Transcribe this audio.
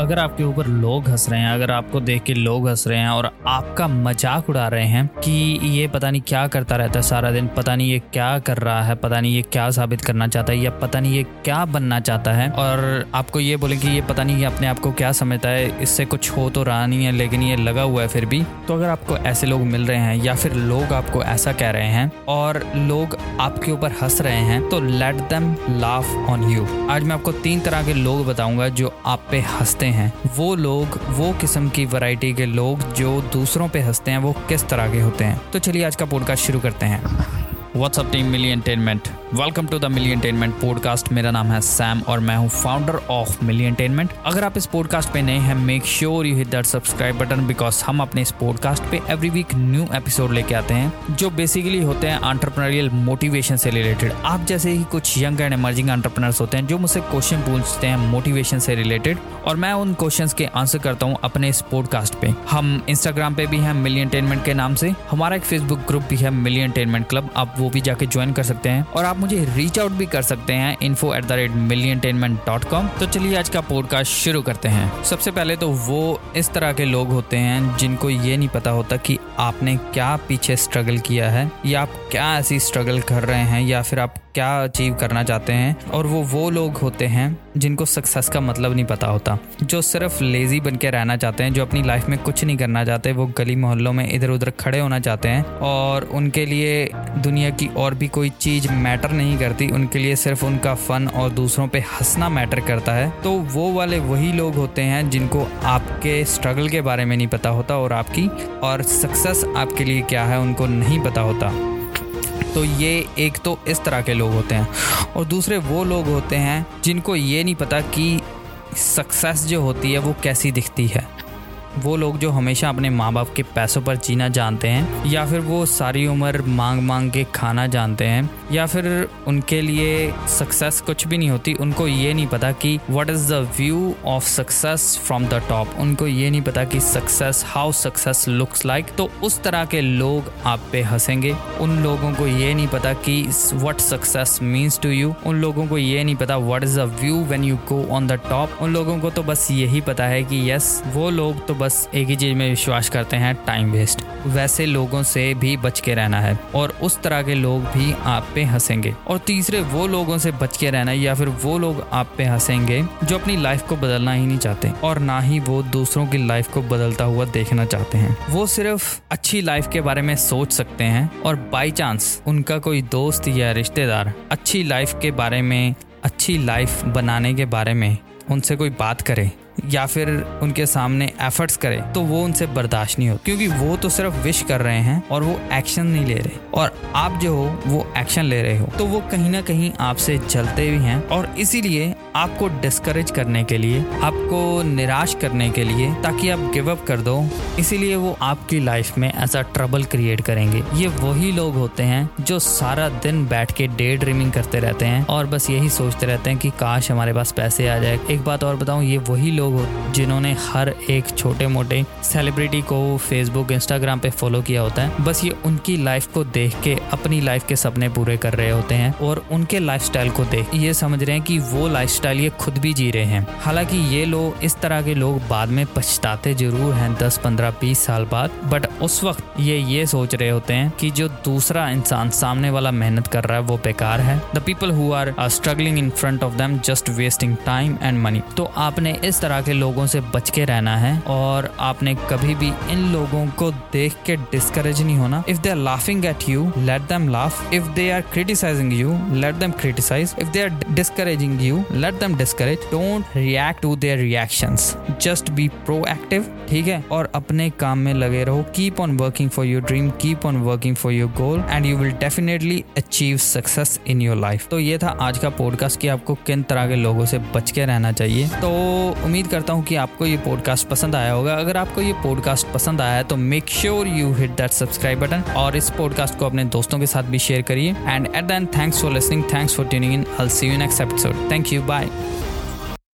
अगर आपके ऊपर लोग हंस रहे हैं, अगर आपको देख के लोग हंस रहे हैं और आपका मज़ाक उड़ा रहे हैं कि ये पता नहीं क्या करता रहता है सारा दिन, पता नहीं ये क्या कर रहा है, पता नहीं ये क्या साबित करना चाहता है या पता नहीं ये क्या बनना चाहता है और आपको ये बोले कि ये पता नहीं ये अपने आप को क्या समझता है, इससे कुछ हो तो रहा नहीं है, लेकिन ये लगा हुआ है फिर भी। तो अगर आपको ऐसे लोग मिल रहे हैं या फिर लोग आपको ऐसा कह रहे हैं और लोग आपके ऊपर हंस रहे हैं तो let them laugh on you आज मैं आपको तीन तरह के लोग बताऊँगा जो आप पे हँसते हैं। वो लोग, वो किस्म की वैरायटी के लोग जो दूसरों पे हँसते हैं, वो किस तरह के होते हैं? तो चलिए आज का पॉडकास्ट शुरू करते हैं। What's up team Milli entertainment welcome to the Milli entertainment podcast मेरा नाम है सैम और मैं हूँ फाउंडर ऑफ़ मिली एंटेनमेंट अगर आप इस पॉडकास्ट पे नए हैं make sure you hit that subscribe button because हम अपने इस पॉडकास्ट पे एवरी वीक न्यू एपिसोड लेके आते हैं, जो बेसिकली होते हैं आंट्रप्रनरियल मोटिवेशन से रिलेटेड आप जैसे ही कुछ यंग एंड एमर्जिंग एंटरप्रनर्स होते हैं, जो मुझसे क्वेश्चन पूछते हैं मोटिवेशन से रिलेटेड और मैं उन क्वेश्चन के आंसर करता हूँ अपने इस पॉडकास्ट पे। हम इंस्टाग्राम पे भी हैं मिली एंटेनमेंट के नाम से। हमारा एक फेसबुक ग्रुप भी है मिली एंटेनमेंट क्लब आप वो भी जाके ज्वाइन कर सकते हैं और आप मुझे रीच आउट भी कर सकते हैं info at the rate million dot com तो चलिए आज का पॉडकास्ट शुरू करते हैं। सबसे पहले तो वो इस तरह के लोग होते हैं जिनको ये नहीं पता होता कि आपने क्या पीछे स्ट्रगल किया है, या आप क्या ऐसी स्ट्रगल कर रहे हैं, या फिर आप क्या अचीव करना चाहते हैं। और वो वो लोग होते हैं जिनको सक्सेस का मतलब नहीं पता होता। जो सिर्फ़ लेजी बन के रहना चाहते हैं, जो अपनी लाइफ में कुछ नहीं करना चाहते, वो गली मोहल्लों में इधर उधर खड़े होना चाहते हैं और उनके लिए दुनिया की और भी कोई चीज़ मैटर नहीं करती। उनके लिए सिर्फ़ उनका फन और दूसरों पे हंसना मैटर करता है। तो वो वाले वही लोग होते हैं जिनको आपके स्ट्रगल के बारे में नहीं पता होता और आपकी और सक्सेस आपके लिए क्या है उनको नहीं पता होता। तो ये एक तो इस तरह के लोग होते हैं। और दूसरे वो लोग होते हैं जिनको ये नहीं पता कि सक्सेस जो होती है वो कैसी दिखती है। वो लोग जो हमेशा अपने माँ बाप के पैसों पर जीना जानते हैं, या फिर वो सारी उम्र मांग मांग के खाना जानते हैं, या फिर उनके लिए सक्सेस कुछ भी नहीं होती, उनको ये नहीं पता कि what is the view of success from the top उनको ये नहीं पता कि success how success looks like तो उस तरह के लोग आप पे हंसेंगे। उन लोगों को ये नहीं पता कि what success means to you उन लोगों को ये नहीं पता what is the view when you go on the top उन लोगों को तो बस यही पता है कि यस वो लोग तो बस एक ही चीज़ में विश्वास करते हैं टाइम वेस्ट वैसे लोगों से भी बच के रहना है और उस तरह के लोग भी आप पे हंसेंगे। और तीसरे, वो लोगों से बच के रहना या फिर वो लोग आप पे हंसेंगे जो अपनी लाइफ को बदलना ही नहीं चाहते और ना ही वो दूसरों की लाइफ को बदलता हुआ देखना चाहते हैं। वो सिर्फ़ अच्छी लाइफ के बारे में सोच सकते हैं और बाई चांस उनका कोई दोस्त या रिश्तेदार अच्छी लाइफ के बारे में, अच्छी लाइफ बनाने के बारे में उनसे कोई बात करे। या फिर उनके सामने एफर्ट्स करे तो वो उनसे बर्दाश्त नहीं हो। क्योंकि वो तो सिर्फ़ विश कर रहे हैं और वो एक्शन नहीं ले रहे। और आप जो हो, वो एक्शन ले रहे हो। तो वो कहीं ना कहीं आपसे चलते भी हैं और इसीलिए आपको डिस्करेज करने के लिए, आपको निराश करने के लिए, ताकि आप गिव अप कर दो, इसीलिए वो आपकी लाइफ में ऐसा ट्रबल क्रिएट करेंगे। ये वही लोग होते हैं जो सारा दिन बैठ के डे ड्रीमिंग करते रहते हैं और बस यही सोचते रहते हैं कि काश हमारे पास पैसे आ जाए। एक बात और बताऊँ, ये वही लोग जिन्होंने हर एक छोटे मोटे सेलिब्रिटी को फेसबुक इंस्टाग्राम पे फॉलो किया होता है। बस ये उनकी लाइफ को देख के, अपनी लाइफ के सपने पूरे कर रहे होते हैं और उनके लाइफ को देख ये समझ रहे हैं कि वो लाइफ ये खुद भी जी रहे हैं। हालाँकि ये लोग इस तरह के लोग बाद में पछताते ज़रूर हैं दस पंद्रह बीस साल बाद बट उस वक्त ये ये सोच रहे होते हैं कि जो दूसरा इंसान सामने वाला मेहनत कर रहा है, वो बेकार है। The people who are struggling in front of them just wasting time and money तो आपने इस तरह के लोगों से बच के रहना है और आपने कभी भी इन लोगों को देख के डिस्करेज नहीं होना। If they are laughing at you let them laugh if they are criticising you let them criticise if they are discouraging you let them discourage don't react to their reactions just be proactive ठीक है? और अपने काम में लगे रहो। Keep on working for your dream keep on working for your goal and you will definitely achieve success in your life तो ये था आज का पॉडकास्ट कि आपको किन तरह के लोगों से बच के रहना चाहिए। तो उम्मीद करता हूँ कि आपको ये पॉडकास्ट पसंद आया होगा। अगर आपको ये पॉडकास्ट पसंद आया है तो make sure you hit that subscribe button और इस पॉडकास्ट को अपने दोस्तों के साथ भी शेयर करिए। And at then thanks for listening thanks for tuning in see you next episode thank you bye